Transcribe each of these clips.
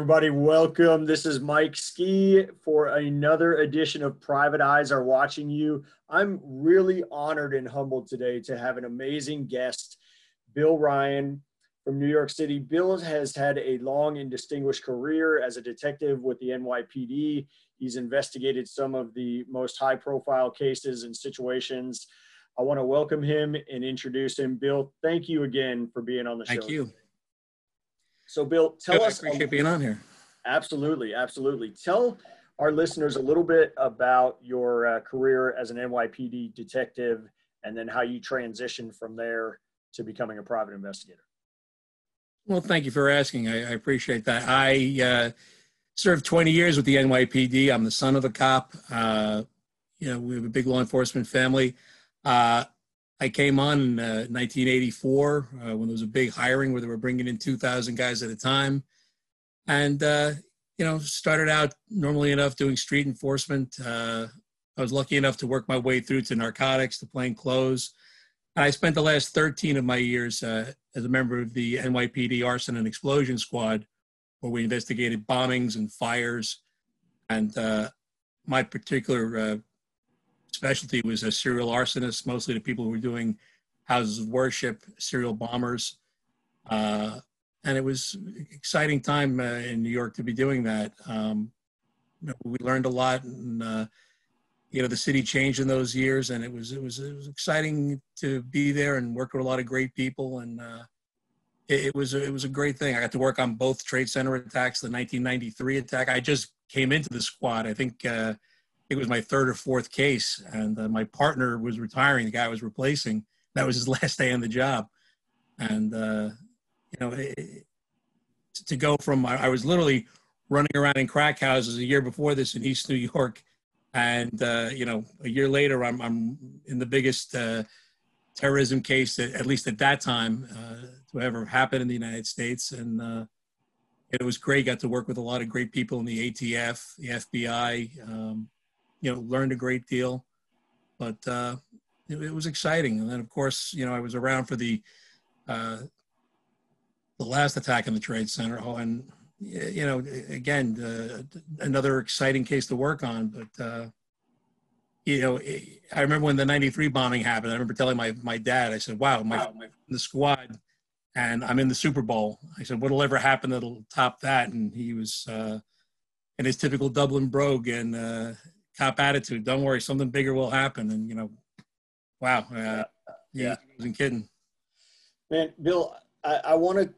everybody. Welcome. This is Mike Ski for another edition of Private Eyes Are Watching You. I'm really honored and humbled today to have an amazing guest, Bill Ryan from New York City. Bill has had a long and distinguished career as a detective with the NYPD. He's investigated some of the most high profile cases and situations. I want to welcome him and introduce him. Bill, thank you again for being on the thank show. Thank you. So, Bill, tell Good, us. I appreciate being on here. Absolutely, absolutely. Tell our listeners a little bit about your uh, career as an NYPD detective, and then how you transitioned from there to becoming a private investigator. Well, thank you for asking. I, I appreciate that. I uh, served 20 years with the NYPD. I'm the son of a cop. Uh, you know, we have a big law enforcement family. Uh, I came on in uh, 1984 uh, when there was a big hiring where they were bringing in 2,000 guys at a time. And, uh, you know, started out normally enough doing street enforcement. Uh, I was lucky enough to work my way through to narcotics, to plain clothes. And I spent the last 13 of my years uh, as a member of the NYPD Arson and Explosion Squad, where we investigated bombings and fires. And uh, my particular specialty was a serial arsonist, mostly the people who were doing houses of worship, serial bombers. Uh, and it was exciting time uh, in New York to be doing that. Um, we learned a lot, and uh, you know the city changed in those years, and it was it was it was exciting to be there and work with a lot of great people, and uh, it, it, was it was a great thing. I got to work on both Trade Center attacks, the 1993 attack. I just came into the squad. I think uh, it was my third or fourth case, and uh, my partner was retiring. The guy I was replacing. That was his last day on the job, and uh, you know, it, to go from I, I, was literally running around in crack houses a year before this in East New York, and uh, you know, a year later, I'm I'm in the biggest uh, terrorism case that, at least at that time uh, to ever happen in the United States, and uh, it was great. Got to work with a lot of great people in the ATF, the FBI. Um, you know, learned a great deal, but uh, it, it, was exciting. And then, of course, you know, I was around for the uh, the last attack in the Trade Center. Oh, and you know, again, uh, another exciting case to work on. But uh, you know, I remember when the '93 bombing happened. I remember telling my my dad, I said, "Wow, my, my the squad." And I'm in the Super Bowl. I said, "What'll ever happen that'll top that?" And he was uh, in his typical Dublin brogue, and uh, cop attitude. Don't worry, something bigger will happen. And you know, wow, uh, yeah, he wasn't kidding. Man, Bill, I, I want to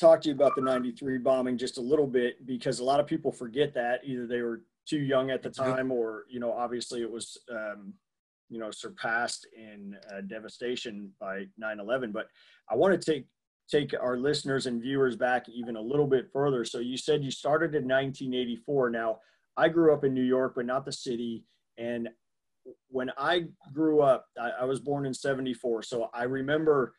talk to you about the '93 bombing just a little bit because a lot of people forget that either they were too young at the time, or you know, obviously it was. Um, you know, surpassed in uh, devastation by 9/11. But I want to take take our listeners and viewers back even a little bit further. So you said you started in 1984. Now, I grew up in New York, but not the city. And when I grew up, I, I, was born in 74. So I remember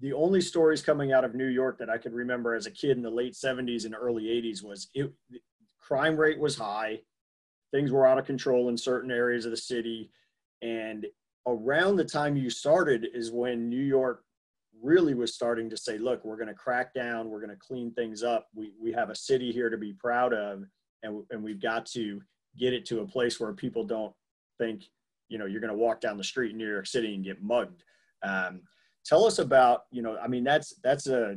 the only stories coming out of New York that I could remember as a kid in the late 70s and early 80s was it, crime rate was high. Things were out of control in certain areas of the city. And around the time you started is when New York really was starting to say, look, we're going to crack down, we're going to clean things up. We, we have a city here to be proud of and, and we've got to get it to a place where people don't think you know you're going to walk down the street in new york city and get mugged. Um, tell us about you know i mean that's that's a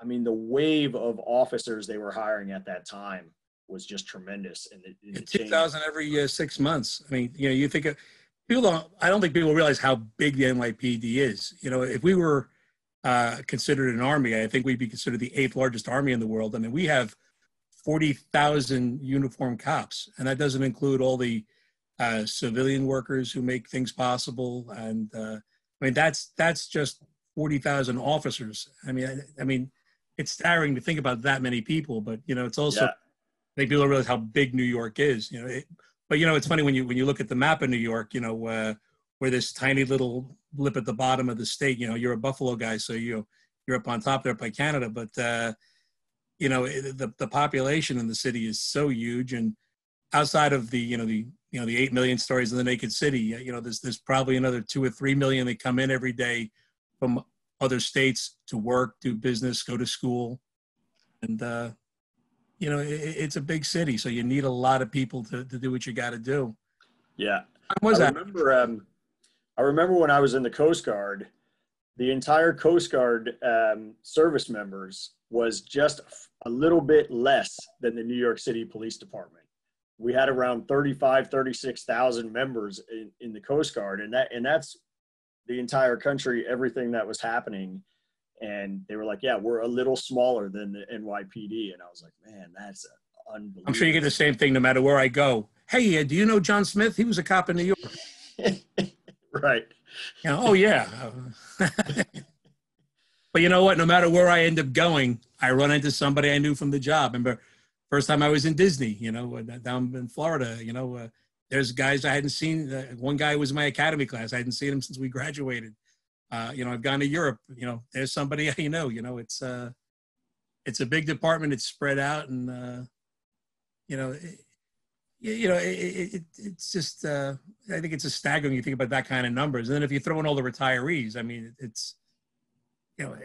i mean the wave of officers they were hiring at that time was just tremendous and it, 2000 every uh, six months. I mean you know you think of people don't i don't think people realize how big the nypd is. You know if we were uh, considered an army i think we'd be considered the eighth largest army in the world. I mean we have 40,000 uniform cops, and that doesn't include all the uh, civilian workers who make things possible. And uh, I mean, that's that's just 40,000 officers. I mean, I, I, mean, it's staggering to think about that many people, but you know, it's also yeah. make people realize how big New York is. You know, it, but you know, it's funny when you when you look at the map of New York. You know, uh, where this tiny little blip at the bottom of the state. You know, you're a Buffalo guy, so you you're up on top there by Canada, but uh, you know the the population in the city is so huge and outside of the you know the you know the 8 million stories in the naked city you know there's there's probably another 2 or 3 million that come in every day from other states to work do business go to school and uh you know, it, it's a big city, so you need a lot of people to, to do what you got to do. Yeah. When was I that? remember, um, I remember when I was in the Coast Guard, the entire Coast Guard um, service members was just a little bit less than the New York City Police Department. We had around 35, 36,000 members in, in the Coast Guard, and that and that's the entire country, everything that was happening. And they were like, "Yeah, we're a little smaller than the NYPD," and I was like, "Man, that's unbelievable." I'm sure you get the same thing no matter where I go. Hey, uh, do you know John Smith? He was a cop in New York. right. You know, oh yeah. but you know what? No matter where I end up going, I run into somebody I knew from the job. Remember, first time I was in Disney, you know, uh, down in Florida, you know, uh, there's guys I hadn't seen. Uh, one guy was in my academy class. I hadn't seen him since we graduated. Uh, you know, I've gone to Europe. You know, there's somebody you know. You know, it's uh, it's a big department. It's spread out, and uh, you know, it, you know, it, it, it's just. Uh, I think it's a staggering. You think about that kind of numbers, and then if you throw in all the retirees, I mean, it's you know,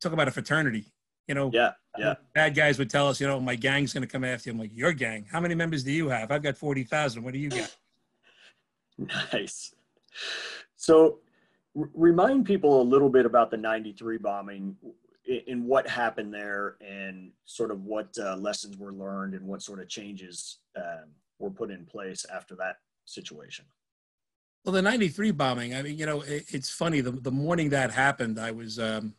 talk about a fraternity. You know, Yeah. Yeah. bad guys would tell us, you know, my gang's going to come after you. I'm like, your gang? How many members do you have? I've got 40,000. What do you got? Nice. So, r- remind people a little bit about the 93 bombing and what happened there and sort of what uh, lessons were learned and what sort of changes um, were put in place after that situation. Well, the 93 bombing, I mean, you know, it, it's funny. The, the morning that happened, I was, um,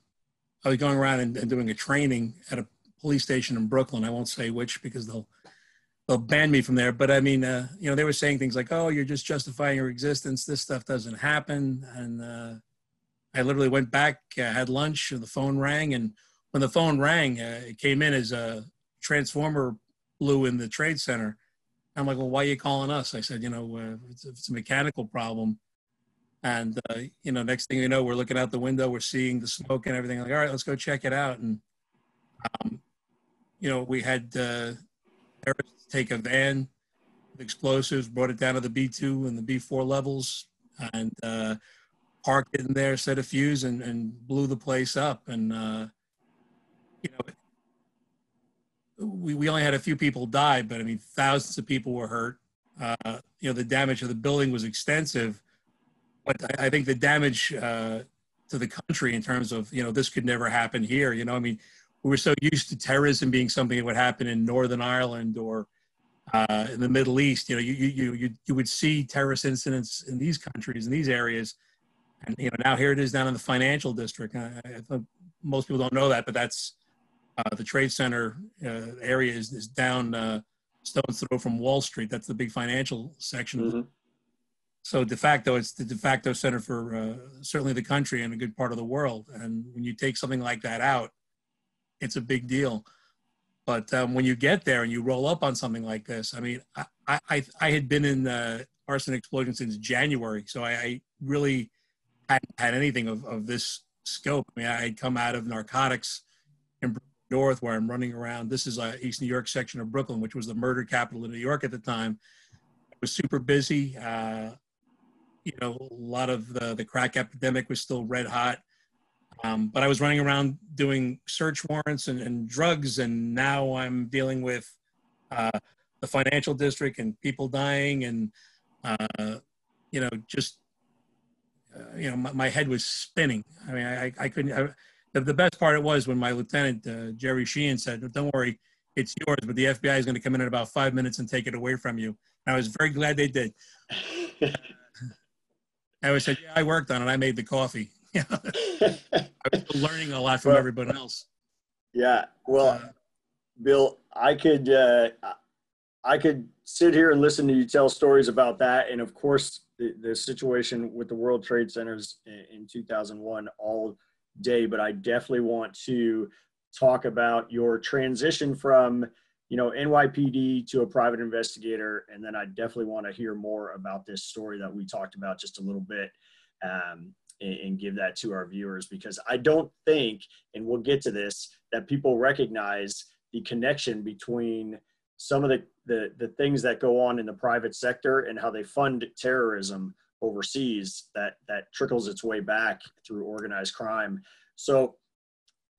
I was going around and, and doing a training at a police station in Brooklyn. I won't say which because they'll, they'll ban me from there. But I mean, uh, you know, they were saying things like, oh, you're just justifying your existence. This stuff doesn't happen. And uh, I literally went back, uh, had lunch, and the phone rang. And when the phone rang, uh, it came in as a transformer blew in the trade center. I'm like, well, why are you calling us? I said, you know, uh, it's, a, it's a mechanical problem. And, uh, you know, next thing you know, we're looking out the window, we're seeing the smoke and everything. Like, all right, let's go check it out. And, um, you know, we had uh, take a van with explosives, brought it down to the B2 and the B4 levels, and uh, parked it in there, set a fuse, and, and blew the place up. And, uh, you know, we, we only had a few people die, but I mean, thousands of people were hurt. Uh, you know, the damage of the building was extensive, but I, I think the damage uh, to the country in terms of, you know, this could never happen here. You know, I mean, we were so used to terrorism being something that would happen in Northern Ireland or uh, in the Middle East. You know, you, you, you, you would see terrorist incidents in these countries, in these areas. And, you know, now here it is down in the financial district. I, I most people don't know that, but that's, uh, the trade center uh, area is, is down uh, stone's throw from Wall Street. That's the big financial section. Mhm. So de facto, it's the de facto center for uh, certainly the country and a good part of the world. And when you take something like that out, it's a big deal. But um, when you get there and you roll up on something like this, I mean, I I, I had been in uh, arson explosion since January, so I, I really hadn't had anything of, of this scope. I mean, I had come out of narcotics North, where I'm running around. This is uh, East New York section of Brooklyn, which was the murder capital of New York at the time. It was super busy. Uh, you know, a lot of the, the crack epidemic was still red hot. Um, but I was running around doing search warrants and, and drugs, and now I'm dealing with uh, the financial district and people dying, and uh, you know, just uh, you know, my, my head was spinning. I mean, I, I couldn't. I, the, the best part it was when my lieutenant uh, Jerry Sheehan said, "Don't worry, it's yours, but the FBI is going to come in in about five minutes and take it away from you." And I was very glad they did. I always said, "Yeah, I worked on it. I made the coffee." I was learning a lot from Well- everyone else. yeah. Well, Uh, Bill, I could uh, I could sit here and listen to you tell stories about that, and of course the, the situation with the World Trade Centers in, in 2001 all day. But I definitely want to talk about your transition from you know NYPD to a private investigator, and then I definitely want to hear more about this story that we talked about just a little bit. Um, and, and give that to our viewers because I don't think, and we'll get to this, that people recognize the connection between some of the, the, the things that go on in the private sector and how they fund terrorism overseas that, that trickles its way back through organized crime. So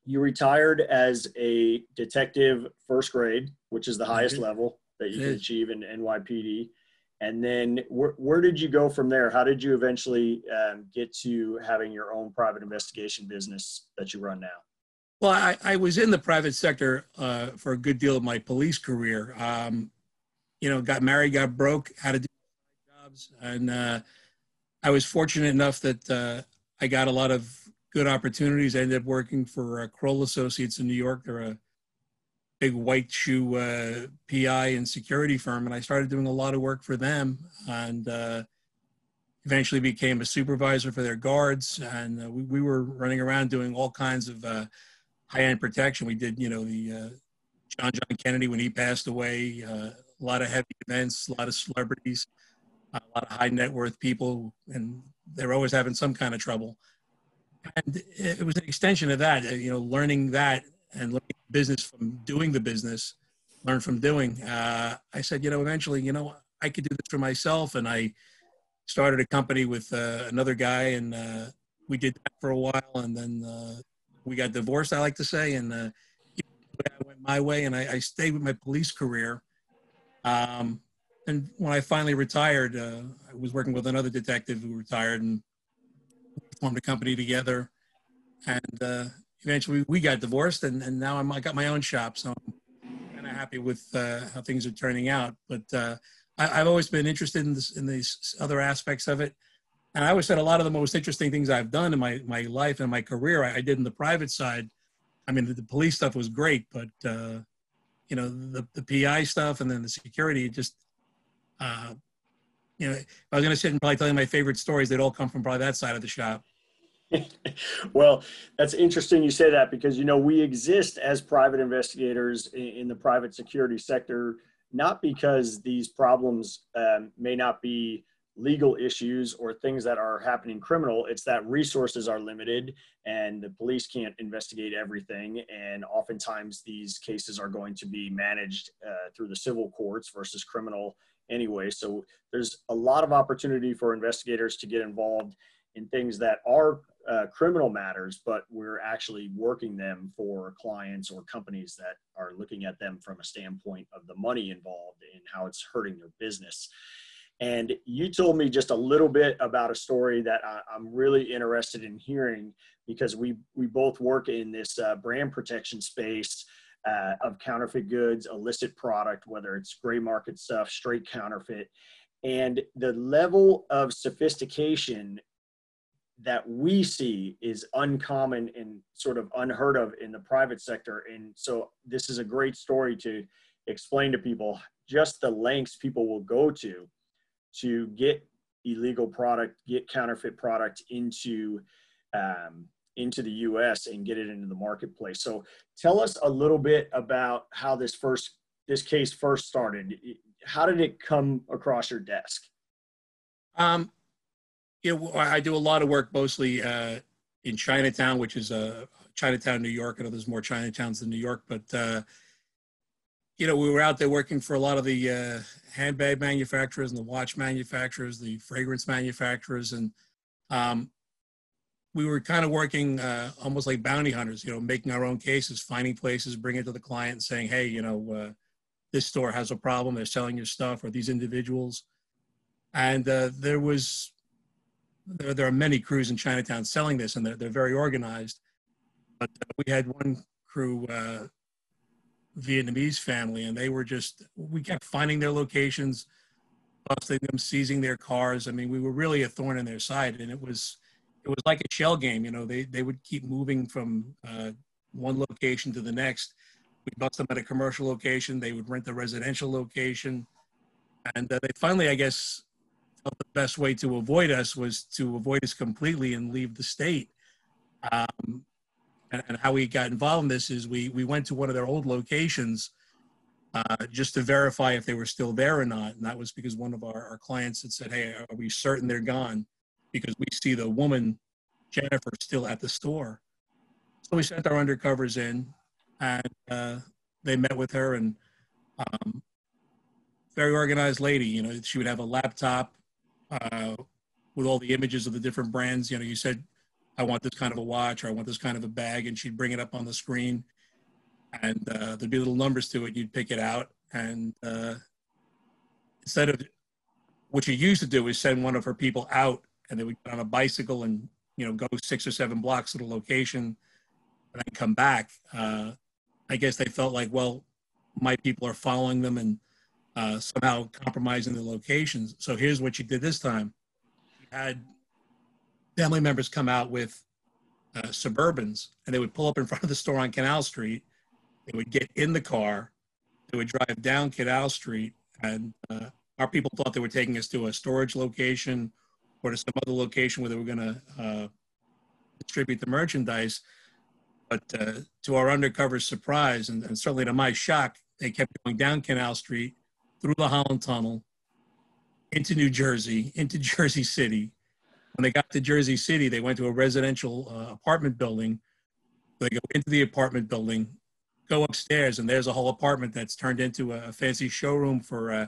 you retired as a detective first grade, which is the highest Mhm. level that you can achieve in NYPD. And then where, where did you go from there? How did you eventually um, get to having your own private investigation business that you run now? Well, I, I was in the private sector uh, for a good deal of my police career. Um, you know, got married, got broke, had to do jobs, and uh, I was fortunate enough that uh, I got a lot of good opportunities. I ended up working for uh, Kroll Associates in New York. They're a big white shoe uh, PI and security firm, and I started doing a lot of work for them, and uh, eventually became a supervisor for their guards. And uh, we, we were running around doing all kinds of uh, high-end protection. We did, you know, the uh, John John Kennedy when he passed away. Uh, a lot of heavy events, a lot of celebrities, a lot of high net worth people, and they're always having some kind of trouble. And it was an extension of that, you know, learning that and learning business from doing the business, learn from doing. Uh, I said, you know, eventually, you know, I could do this for myself, and I started a company with uh, another guy, and uh, we did that for a while, and then uh, we got divorced. I like to say, and uh, I went my way, and I, I stayed with my police career. Um, and when I finally retired, uh, I was working with another detective who retired, and formed a company together. And uh, eventually, we got divorced, and, and now I'm, I got my own shop, so I'm kind of happy with uh, how things are turning out. But uh, I, I've always been interested in this, in these other aspects of it. And I always said a lot of the most interesting things I've done in my, my life and my career, I, I did in the private side. I mean, the, the police stuff was great, but uh, you know, the, the PI stuff and then the security, just, uh, you know, if I was going to sit and probably tell you my favorite stories, they'd all come from probably that side of the shop. well, that's interesting you say that because you know we exist as private investigators in, in the private security sector, not because these problems um, may not be legal issues or things that are happening criminal. It's that resources are limited and the police can't investigate everything. And oftentimes these cases are going to be managed uh, through the civil courts versus criminal anyway. So there's a lot of opportunity for investigators to get involved in things that are uh, criminal matters, but we're actually working them for clients or companies that are looking at them from a standpoint of the money involved and how it's hurting their business. And you told me just a little bit about a story that I, am really interested in hearing because we we both work in this uh, brand protection space uh, of counterfeit goods, illicit product, whether it's gray market stuff, straight counterfeit, and the level of sophistication that we see is uncommon and sort of unheard of in the private sector. And so this is a great story to explain to people just the lengths people will go to to get illegal product, get counterfeit product into um, into the U.S. and get it into the marketplace. So, tell us a little bit about how this first this case first started. How did it come across your desk? Um, you know, I do a lot of work mostly uh, in Chinatown, which is uh, Chinatown, New York. I know there's more Chinatowns than New York, but uh, you know, we were out there working for a lot of the uh, handbag manufacturers and the watch manufacturers, the fragrance manufacturers, and um, we were kind of working uh, almost like bounty hunters, you know, making our own cases, finding places, bringing it to the client, and saying, hey, you know, uh, this store has a problem, they're selling your stuff, or these individuals. And uh, there was, there, there are many crews in Chinatown selling this, and they're, they're very organized. But uh, we had one crew, uh, Vietnamese family, and they were just, we kept finding their locations, busting them, seizing their cars. I mean, we were really a thorn in their side, and it was, it was like a shell game. You know, they they would keep moving from uh, one location to the next. We bust them at a commercial location. They would rent the residential location, and uh, they finally, I guess, felt the best way to avoid us was to avoid us completely and leave the state. Um, and, and, how we got involved in this is we we went to one of their old locations. Uh, just to verify if they were still there or not. And that was because one of our, our clients had said, Hey, are we certain they're gone? Because we see the woman, Jennifer, still at the store. So we sent our undercovers in and uh, they met with her and um, very organized lady. You know, she would have a laptop uh, with all the images of the different brands. You know, you said I want this kind of a watch or I want this kind of a bag, and she'd bring it up on the screen, and uh, there'd be little numbers to it. You'd pick it out, and uh, instead of what she used to do is send one of her people out, and they would get on a bicycle and you know go six or seven blocks to the location, and then come back. Uh, I guess they felt like, well, my people are following them and uh, somehow compromising the locations. So here's what you did this time. you had family members come out with uh, Suburbans, and they would pull up in front of the store on Canal Street. They would get in the car. They would drive down Canal Street, and uh, our people thought they were taking us to a storage location or to some other location where they were going to uh, distribute the merchandise. But uh, to our undercover surprise, and, and certainly to my shock, they kept going down Canal Street, through the Holland Tunnel, into New Jersey, into Jersey City, when they got to Jersey City, they went to a residential uh, apartment building. They go into the apartment building, go upstairs, and there's a whole apartment that's turned into a, fancy showroom for uh,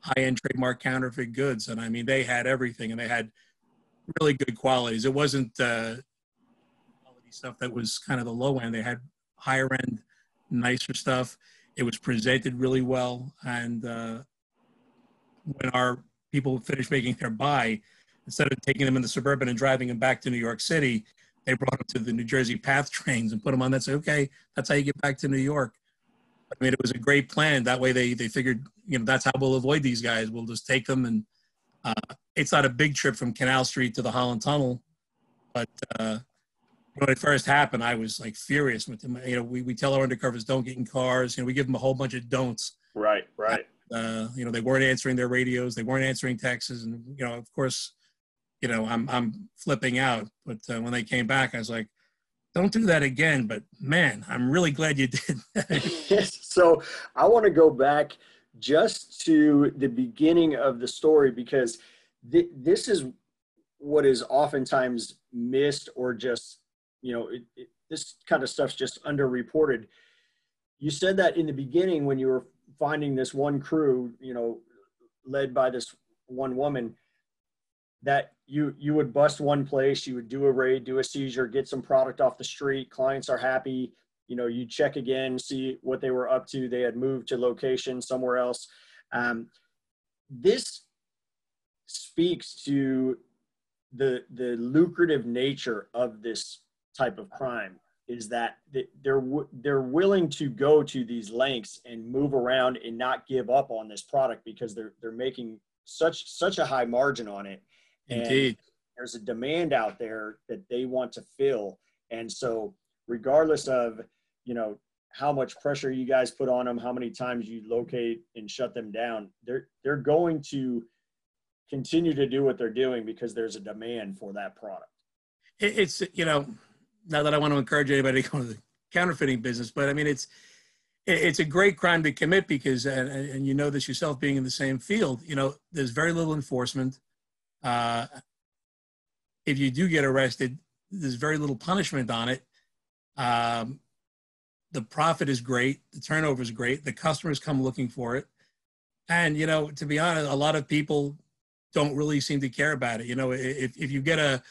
high-end trademark counterfeit goods. And I mean, they had everything, and they had really good qualities. It wasn't uh, quality stuff that was kind of the low end. They had higher end, nicer stuff. It was presented really well, and uh, when our people finished making their buy, instead of taking them in the suburban and driving them back to New York City, they brought them to the New Jersey PATH trains and put them on that. Say, okay, that's how you get back to New York. I mean, it was a great plan. That way, they they figured, you know, that's how we'll avoid these guys. We'll just take them, and uh, it's not a big trip from Canal Street to the Holland Tunnel, but uh, when it first happened, I was like furious with them. You know, we, we tell our undercovers don't get in cars. You know, we give them a whole bunch of don'ts. Right, right. Uh, you know, they weren't answering their radios, they weren't answering texts, and you know, of course, you know, I'm I'm flipping out. But uh, when they came back, I was like, "Don't do that again." But man, I'm really glad you did. So I want to go back just to the beginning of the story because th- this is what is oftentimes missed or just you know it, it, this kind of stuff's just underreported. You said that in the beginning when you were finding this one crew, you know, led by this one woman that you you would bust one place, you would do a raid, do a seizure, get some product off the street, clients are happy, you know, you check again, see what they were up to. They had moved to location somewhere else. Um, this speaks to the the lucrative nature of this type of crime is that they're they're willing to go to these lengths and move around and not give up on this product because they're they're making such such a high margin on it Indeed. there's a demand out there that they want to fill. And so, regardless of, you know, how much pressure you guys put on them, how many times you locate and shut them down, they're they're going to continue to do what they're doing because there's a demand for that product. It's you know, not that I want to encourage anybody to go to the counterfeiting business, but I mean it's it's a great crime to commit because and, and you know this yourself being in the same field you know there's very little enforcement uh, if you do get arrested, there's very little punishment on it. Um, the profit is great, the turnover is great, the customers come looking for it. And, you know, to be honest, a lot of people don't really seem to care about it. You know, if, if you get a,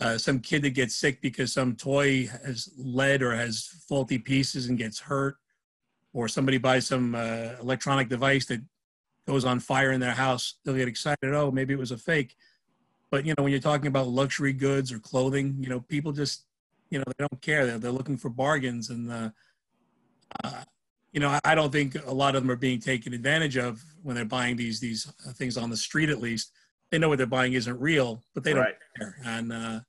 uh, some kid that gets sick because some toy has lead or has faulty pieces and gets hurt, or somebody buys some uh, electronic device that goes on fire in their house, they'll get excited. Oh, maybe it was a fake. But you know, when you're talking about luxury goods or clothing, you know, people just, you know, they don't care. They're, they're looking for bargains, and uh, uh, you know, I, don't think a lot of them are being taken advantage of when they're buying these these things on the street. At least they know what they're buying isn't real, but they don't right. care. And uh,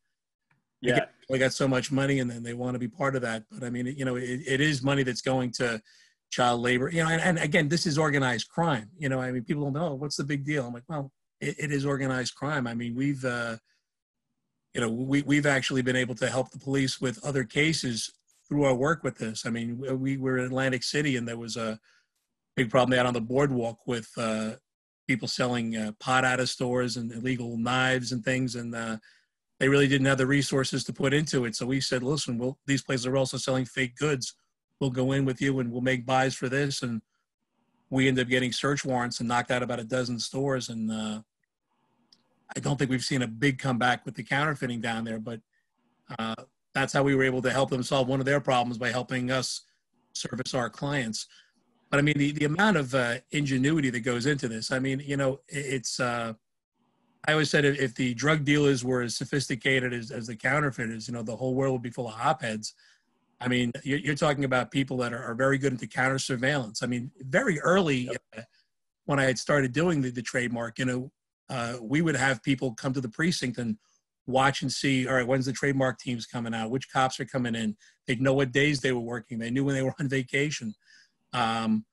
yeah, they got so much money, and then they want to be part of that. But I mean, you know, it, it is money that's going to child labor. You know, and, and, again, this is organized crime. You know, I mean, people don't know what's the big deal. I'm like, well, it, it is organized crime. I mean, we've, uh, you know, we we've actually been able to help the police with other cases through our work with this. I mean, we were in Atlantic City, and there was a big problem out on the boardwalk with uh, people selling uh, pot out of stores and illegal knives and things, and uh, they really didn't have the resources to put into it. So we said, listen, well, these places are also selling fake goods we'll go in with you and we'll make buys for this. And we end up getting search warrants and knocked out about a dozen stores. And uh, I don't think we've seen a big comeback with the counterfeiting down there, but Uh, that's how we were able to help them solve one of their problems by helping us service our clients. But I mean, the, the amount of uh, ingenuity that goes into this, I mean, you know, it's, uh, I always said if, if the drug dealers were as sophisticated as, as the counterfeiters, you know, the whole world would be full of hopheads. I mean, you're, you're talking about people that are, are, very good into counter surveillance. I mean, very early yep. uh, when I had started doing the, the trademark, you know, uh, we would have people come to the precinct and watch and see, all right, when's the trademark teams coming out? Which cops are coming in? They'd know what days they were working. They knew when they were on vacation. Um,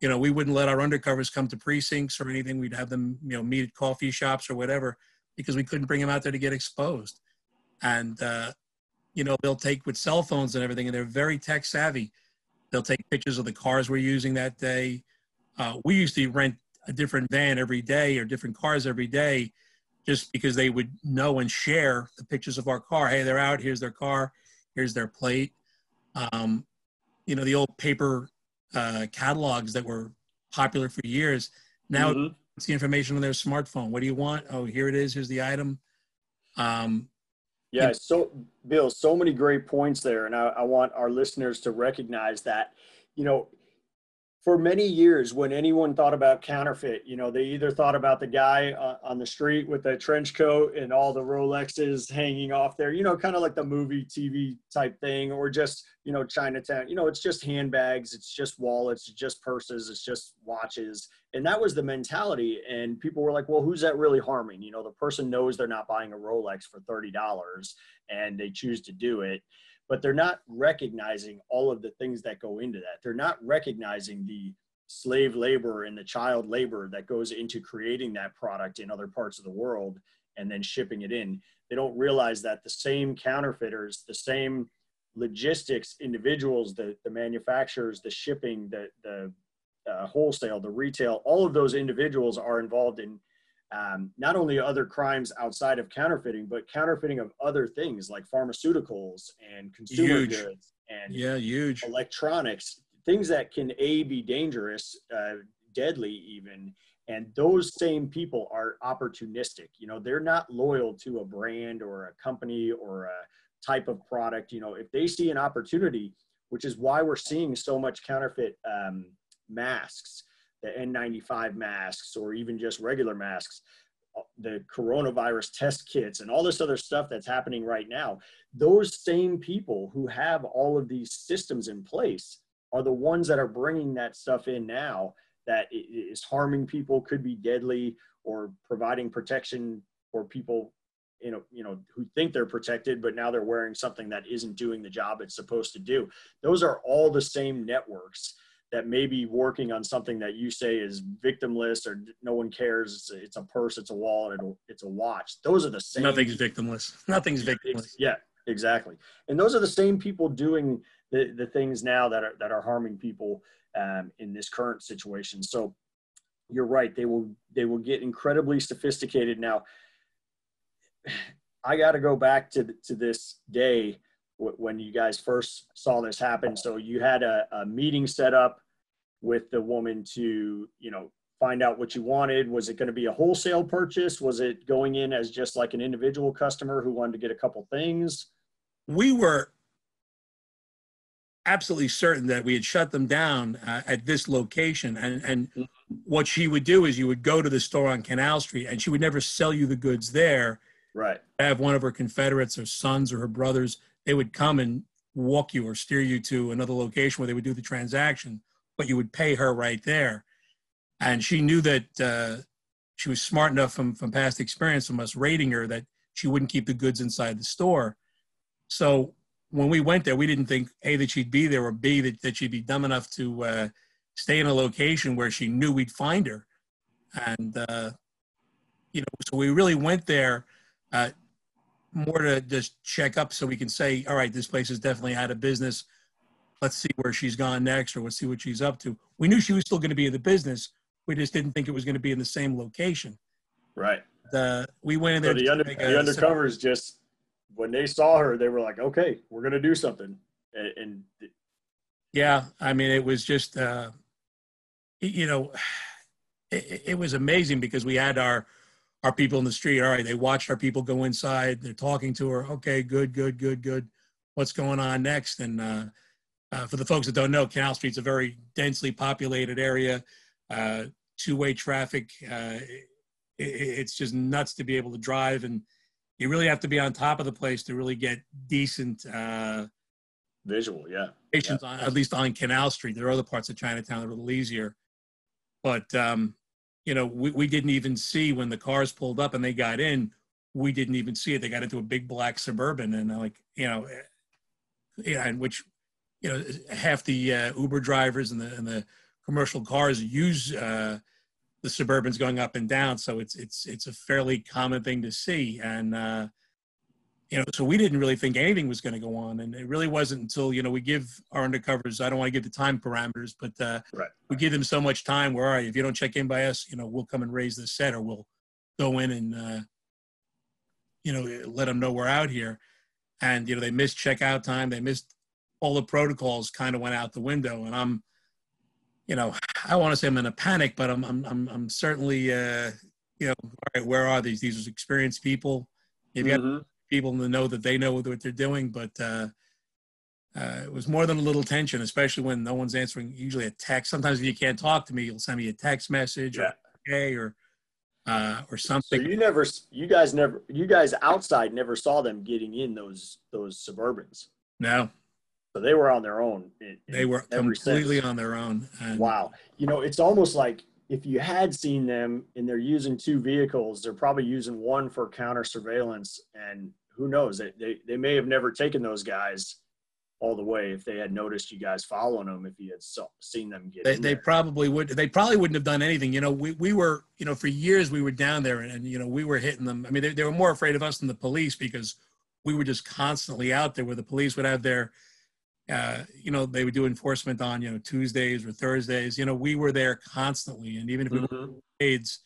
you know, we wouldn't let our undercovers come to precincts or anything. We'd have them, you know, meet at coffee shops or whatever because we couldn't bring them out there to get exposed. And, uh, you know, they'll take with cell phones and everything, and they're very tech savvy. They'll take pictures of the cars we're using that day. Uh, we used to rent a different van every day or different cars every day just because they would know and share the pictures of our car. Hey, they're out. Here's their car. Here's their plate. Um, you know, the old paper uh, catalogs that were popular for years. Now mm-hmm. it's the information on their smartphone. What do you want? Oh, here it is. Here's the item. Um, yeah. So, Bill, so many great points there, and I, I want our listeners to recognize that. You know, for many years when anyone thought about counterfeit you know they either thought about the guy uh, on the street with a trench coat and all the rolexes hanging off there you know kind of like the movie tv type thing or just you know chinatown. You know it's just handbags it's just wallets it's just purses it's just watches. And that was the mentality and people were like well who's that really harming? You know the person knows they're not buying a rolex for $30 and they choose to do it but they're not recognizing all of the things that go into that. They're not recognizing the slave labor and the child labor that goes into creating that product in other parts of the world and then shipping it in. They don't realize that the same counterfeiters, the same logistics individuals, the, the manufacturers, the shipping, the, the uh, wholesale, the retail, all of those individuals are involved in um, not only other crimes outside of counterfeiting, but counterfeiting of other things like pharmaceuticals and consumer huge. goods and yeah, huge electronics, things that can a be dangerous, uh, deadly even. And those same people are opportunistic. You know, they're not loyal to a brand or a company or a type of product. You know, if they see an opportunity, which is why we're seeing so much counterfeit um, masks the N95 masks or even just regular masks, the coronavirus test kits, and all this other stuff that's happening right now, those same people who have all of these systems in place are the ones that are bringing that stuff in now that is harming people, could be deadly, or providing protection for people you know you know who think they're protected but now they're wearing something that isn't doing the job it's supposed to do. Those are all the same networks that may be working on something that you say is victimless or no one cares. It's a, it's a purse, it's a wallet, it's a watch. Those are the same. Nothing's victimless. Nothing's victimless. Yeah, exactly. And those are the same people doing the, the things now that are that are harming people um, in this current situation. So you're right. They will they will get incredibly sophisticated now. I got to go back to to this day when you guys first saw this happen. So you had a, a meeting set up with the woman to, you know, find out what you wanted. Was it going to be a wholesale purchase? Was it going in as just like an individual customer who wanted to get a couple things? We were absolutely certain that we had shut them down uh, at this location. And, and what she would do is you would go to the store on Canal Street and she would never sell you the goods there. Right. Have one of her Confederates or sons or her brothers, they would come and walk you or steer you to another location where they would do the transaction but you would pay her right there. And she knew that uh, she was smart enough from, from past experience from us rating her that she wouldn't keep the goods inside the store. So when we went there, we didn't think A, that she'd be there, or B, that, that she'd be dumb enough to uh, stay in a location where she knew we'd find her. And, uh, you know, so we really went there uh, more to just check up so we can say, all right, this place is definitely out of business let's see where she's gone next or let's see what she's up to. We knew she was still going to be in the business. We just didn't think it was going to be in the same location. Right. The, we went in there. So the, under, the undercovers just, when they saw her, they were like, okay, we're going to do something. And, and, yeah, I mean, it was just, uh, you know, it, it was amazing because we had our, our people in the street. All right, they watched our people go inside. They're talking to her. Okay, good, good, good, good. What's going on next? And uh, uh, for the folks that don't know, Canal Street's a very densely populated area, uh, two-way traffic. Uh, it, it's just nuts to be able to drive, and you really have to be on top of the place to really get decent uh, visual. Yeah, yeah. on at least on Canal Street. There are other parts of Chinatown that are a little easier, but um, you know, we, we didn't even see when the cars pulled up and they got in. We didn't even see it. They got into a big black suburban, and like you know, eh, yeah, and which you know half the uh, Uber drivers and the and the commercial cars use uh, the Suburbans going up and down. So it's it's it's a fairly common thing to see, and uh, you know, so we didn't really think anything was going to go on, and it really wasn't until you know we give our undercovers. I don't want to give the time parameters, but uh, right. we give them so much time. Where all right, if you don't check in by us, you know, we'll come and raise the set, or we'll go in and uh, you know let them know we're out here. And you know, they missed checkout time. They missed all the protocols. Kind of went out the window, and I'm, you know, I want to say I'm in a panic, but I'm I'm I'm, I'm certainly uh, you know, all right, where are these? These are experienced people. If you mm-hmm people to know that they know what they're doing. But uh, uh, it was more than a little tension, especially when no one's answering. Usually a text. Sometimes if you can't talk to me, you'll send me a text message yeah. or okay or uh, or something. So you never, you guys never, you guys outside never saw them getting in those those Suburbans. No. So they were on their own. In, they were completely sense. on their own. And wow. You know, it's almost like if you had seen them and they're using two vehicles, they're probably using one for counter surveillance and who knows? They, they, they may have never taken those guys all the way if they had noticed you guys following them if you had seen them get they, they probably would they probably wouldn't have done anything you know we, we were you know for years we were down there and, and you know we were hitting them i mean they, they were more afraid of us than the police because we were just constantly out there where the police would have their uh, you know they would do enforcement on you know tuesdays or thursdays you know we were there constantly and even if we mm-hmm. were aides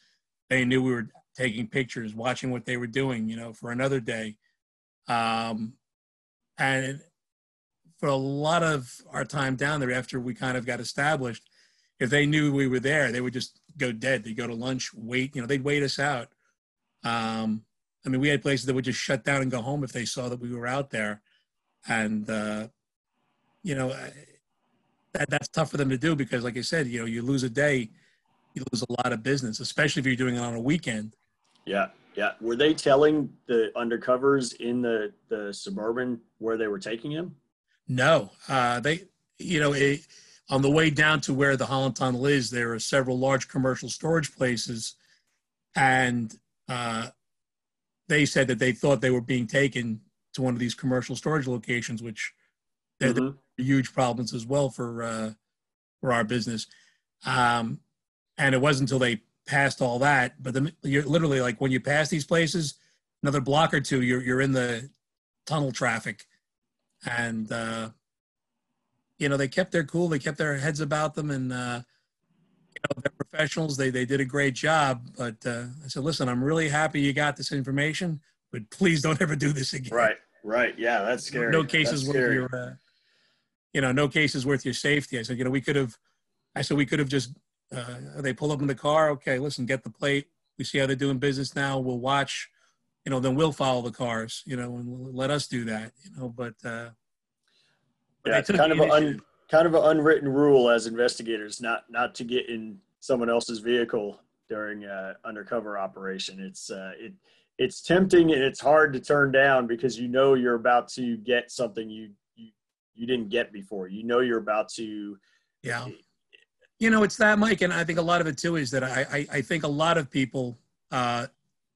they knew we were taking pictures watching what they were doing you know for another day um, and for a lot of our time down there, after we kind of got established, if they knew we were there, they would just go dead. They'd go to lunch, wait, you know, they'd wait us out. Um, I mean, we had places that would just shut down and go home if they saw that we were out there. And, uh, you know, that, that's tough for them to do because, like I said, you know, you lose a day, you lose a lot of business, especially if you're doing it on a weekend. Yeah. Yeah. Were they telling the undercovers in the, the suburban where they were taking him? No. Uh, they, you know, it, on the way down to where the Holland Tunnel is, there are several large commercial storage places. And uh, they said that they thought they were being taken to one of these commercial storage locations, which mm-hmm. Huge problems as well for, uh, for our business. Um, and it wasn't until they passed all that. But the, you're literally like when you pass these places, another block or two, you're you're in the tunnel traffic, and uh, you know they kept their cool, they kept their heads about them, and uh, you know they're professionals. They they did a great job. But uh, I said, listen, I'm really happy you got this information, but please don't ever do this again. Right, right, yeah, that's scary. No cases that's worth your, uh, you know, no cases worth your safety. I said, you know, we could have. I said we could have just uh, they pull up in the car. Okay, listen, get the plate. We see how they're doing business now. We'll watch. You know, then we'll follow the cars. You know, and let us do that. You know, but uh, yeah, it's kind of an un, kind of an unwritten rule as investigators not not to get in someone else's vehicle during uh, undercover operation. It's uh, it it's tempting and it's hard to turn down because you know you're about to get something you you didn't get before. You know you're about to yeah you know, it's that, Mike, and I think a lot of it too is that I I, I think a lot of people, uh,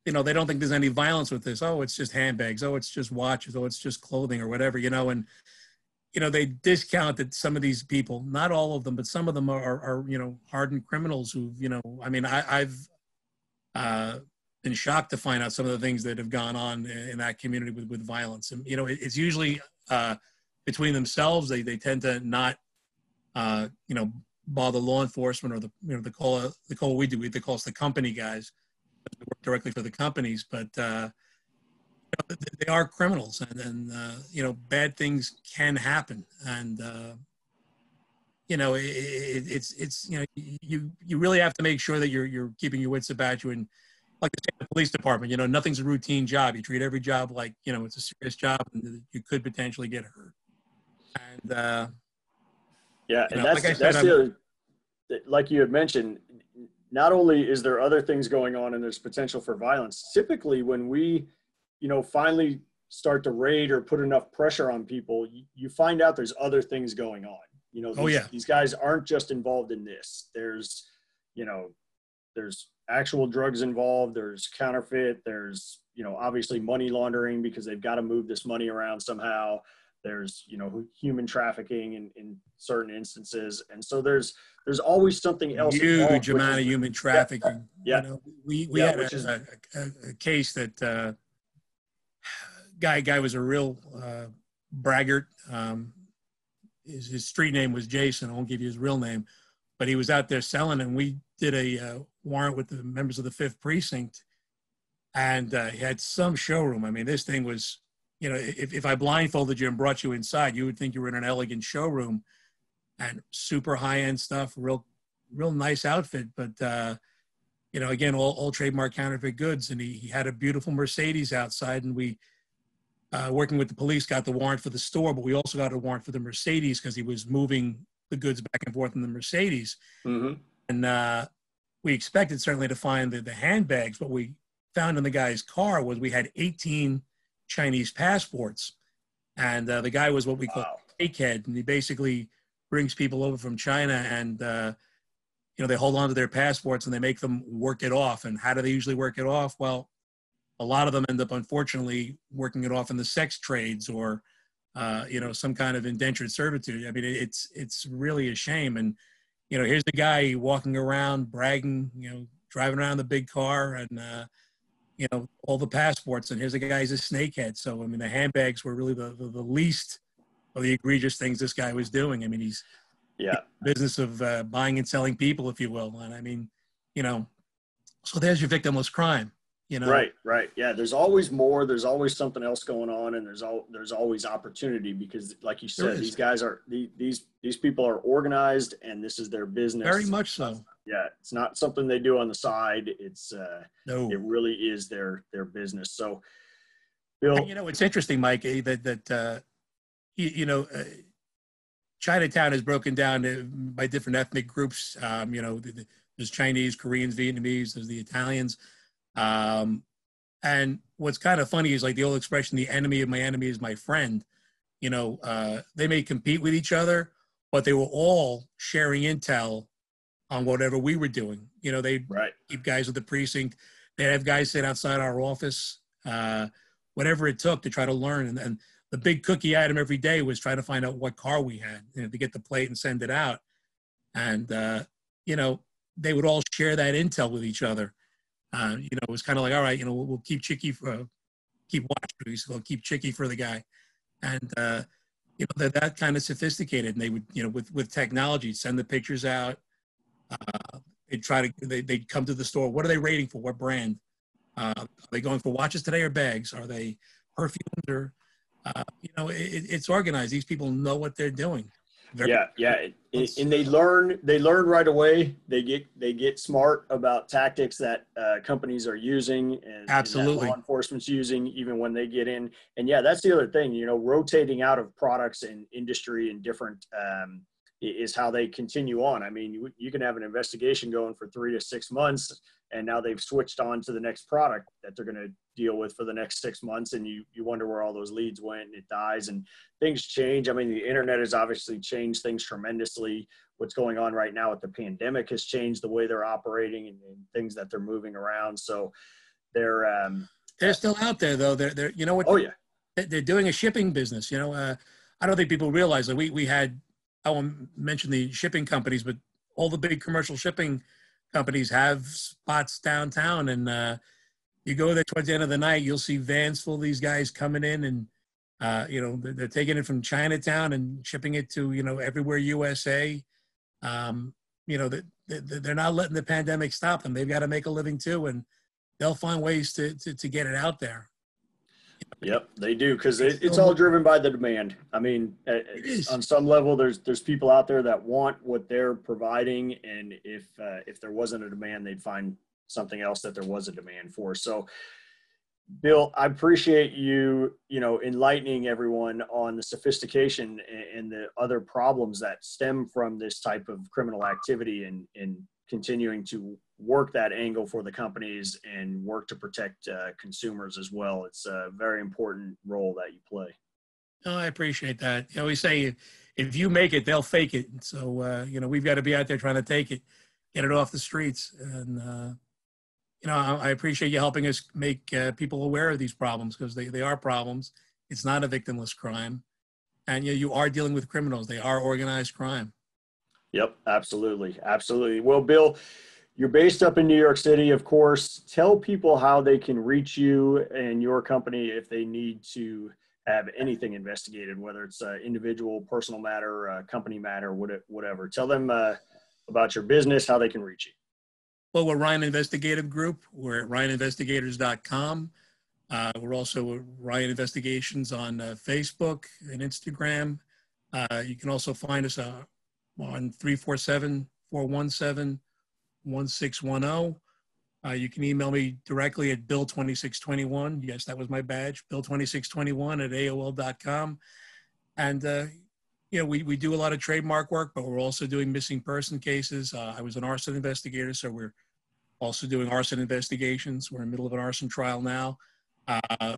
you know, they don't think there's any violence with this. Oh, it's just handbags. Oh, it's just watches. Oh, it's just clothing or whatever. You know, and you know they discount that some of these people. Not all of them, but some of them are are, are you know hardened criminals who you know. I mean, I, I've uh, been shocked to find out some of the things that have gone on in that community with with violence. And you know, it, it's usually uh, between themselves. They they tend to not uh, you know bother law enforcement or the you know the call the call we do we they call us the company guys we work directly for the companies but uh, they are criminals and, and uh, you know bad things can happen and uh, you know it, it, it's it's you know you you really have to make sure that you're you're keeping your wits about you and like the police department. You know, nothing's a routine job. You treat every job like you know it's a serious job, and you could potentially get hurt. And uh, yeah, and know, that's like that's said, the other, like you had mentioned. Not only is there other things going on, and there's potential for violence. Typically, when we, you know, finally start to raid or put enough pressure on people, you, you find out there's other things going on. You know, oh, these, oh, yeah. these guys aren't just involved in this. There's, you know, there's actual drugs involved. There's counterfeit. There's, you know, obviously money laundering because they've got to move this money around somehow. There's, you know, human trafficking in, in certain instances. And so there's, there's always something else. Huge amount of human trafficking. Yeah. You know, we, we yeah, had a, is, a, a, a, case that, uh, guy guy was a real uh, braggart. Um, his, his, street name was Jason. I won't give you his real name, but he was out there selling, and we did a uh, warrant with the members of the Fifth Precinct, and uh, he had some showroom. I mean, this thing was, you know, if, if I blindfolded you and brought you inside, you would think you were in an elegant showroom, and super high end stuff, real, real nice outfit, but. Uh, you know, again, all, all trademark counterfeit goods, and he, he had a beautiful Mercedes outside, and we uh, working with the police, got the warrant for the store, but we also got a warrant for the Mercedes because he was moving the goods back and forth in the Mercedes. Mm-hmm. And uh, we expected certainly to find the, the handbags. What we found in the guy's car was we had 18 Chinese passports. And uh, the guy was what we call wow. head, and he basically brings people over from China and uh, you know they hold on to their passports and they make them work it off. And how do they usually work it off? Well, a lot of them end up unfortunately working it off in the sex trades or uh, you know some kind of indentured servitude i mean it's it's really a shame and you know here's the guy walking around bragging you know driving around the big car and uh, you know all the passports and here's a guy who's a snakehead. So i mean the handbags were really the, the, the least of the egregious things this guy was doing. I mean he's yeah. business of uh, buying and selling people if you will. And i mean you know so there's your victimless crime you know? Right right. Yeah there's always more. There's always something else going on and there's all there's always opportunity because like you said these guys are these these people are organized and this is their business. Very much so yeah it's not something they do on the side. It's uh no. it really is their their business. So bill and, you know it's interesting mike eh, that that uh you, you know uh, chinatown is broken down uh, by different ethnic groups. Um you know there's chinese koreans vietnamese there's the italians. Um, and what's kind of funny is like the old expression, the enemy of my enemy is my friend. You know, uh, they may compete with each other, but they were all sharing intel on whatever we were doing. You know, they right. keep guys with the precinct. They have guys sit outside our office, uh, whatever it took to try to learn. And, and the big cookie item every day was trying to find out what car we had, you know, to get the plate and send it out. And, uh, you know, they would all share that intel with each other uh, you know, it was kind of like, all right, you know, we'll, we'll keep Chicky for, uh, keep watching. So we'll keep Chicky for the guy. And, uh, you know, they're that kind of sophisticated and they would, you know, with, with technology, send the pictures out. Uh, they'd try to, they, they'd come to the store. What are they rating for? What brand? Uh, are they going for watches today or bags? Are they perfumes or, uh, you know, it, it's organized. These people know what they're doing. Very yeah, yeah, and they learn. They learn right away. They get they get smart about tactics that uh, companies are using and, absolutely and law enforcement's using, even when they get in. And yeah, that's the other thing. You know, rotating out of products and industry and different um, is how they continue on. I mean, you, you can have an investigation going for three to six months, and now they've switched on to the next product that they're going to deal with for the next six months and you you wonder where all those leads went and it dies and things change. I mean the internet has obviously changed things tremendously. What's going on right now with the pandemic has changed the way they're operating and, and things that they're moving around. So they're um they're still out there though. They're they're you know what? Oh yeah. They're doing a shipping business you know uh i don't think people realize that we we had i won't mention the shipping companies but all the big commercial shipping companies have spots downtown and uh you go there towards the end of the night, you'll see vans full of these guys coming in and, uh, you know, they're, taking it from Chinatown and shipping it to, you know, everywhere USA. Um, you know, they, they're not letting the pandemic stop them. They've got to make a living too, and they'll find ways to, to, to get it out there. Yep, they do because it, it's all driven by the demand. I mean, on some level, there's there's people out there that want what they're providing, and if uh, if there wasn't a demand, they'd find something else that there was a demand for. So, Bill, I appreciate you, you know, enlightening everyone on the sophistication and the other problems that stem from this type of criminal activity and, and continuing to work that angle for the companies and work to protect uh, consumers as well. It's a very important role that you play. I appreciate that. You say if you make it, they'll fake it. So, uh, you know, we've got to be out there trying to take it, get it off the streets. And, uh, you know, I, I, appreciate you helping us make uh, people aware of these problems because they, they are problems. It's not a victimless crime. And you, know, you are dealing with criminals. They are organized crime. Yep, absolutely. Absolutely. Well, Bill, you're based up in New York City, of course. Tell people how they can reach you and your company if they need to have anything investigated, whether it's uh, individual, personal matter, uh, company matter, whatever. Tell them uh, about your business, how they can reach you. Well, we're Ryan Investigative Group. We're at ryaninvestigators.com. Uh, we're also Ryan Investigations on uh, Facebook and Instagram. You can also find us on 347 417 1610. Uh, you can email me directly at bill2621. Yes, that was my badge, bill2621 at AOL.com. And, uh, you know, we, we do a lot of trademark work, but we're also doing missing person cases. Uh, I was an arson investigator, so we're also doing arson investigations. We're in the middle of an arson trial now. Uh,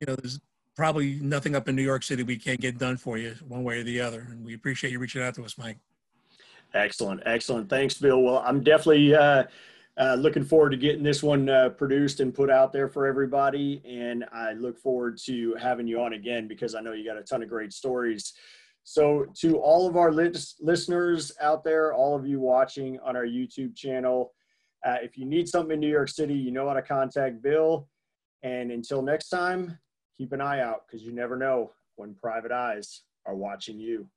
you know, there's probably nothing up in New York City we can't get done for you one way or the other. And we appreciate you reaching out to us, Mike. Excellent. Excellent. Thanks, Bill. Well, I'm definitely, uh, uh, looking forward to getting this one uh, produced and put out there for everybody. And I look forward to having you on again because I know you got a ton of great stories. So, to all of our listeners out there, all of you watching on our YouTube channel, uh, if you need something in New York City, you know how to contact Bill. And until next time, keep an eye out because you never know when private eyes are watching you.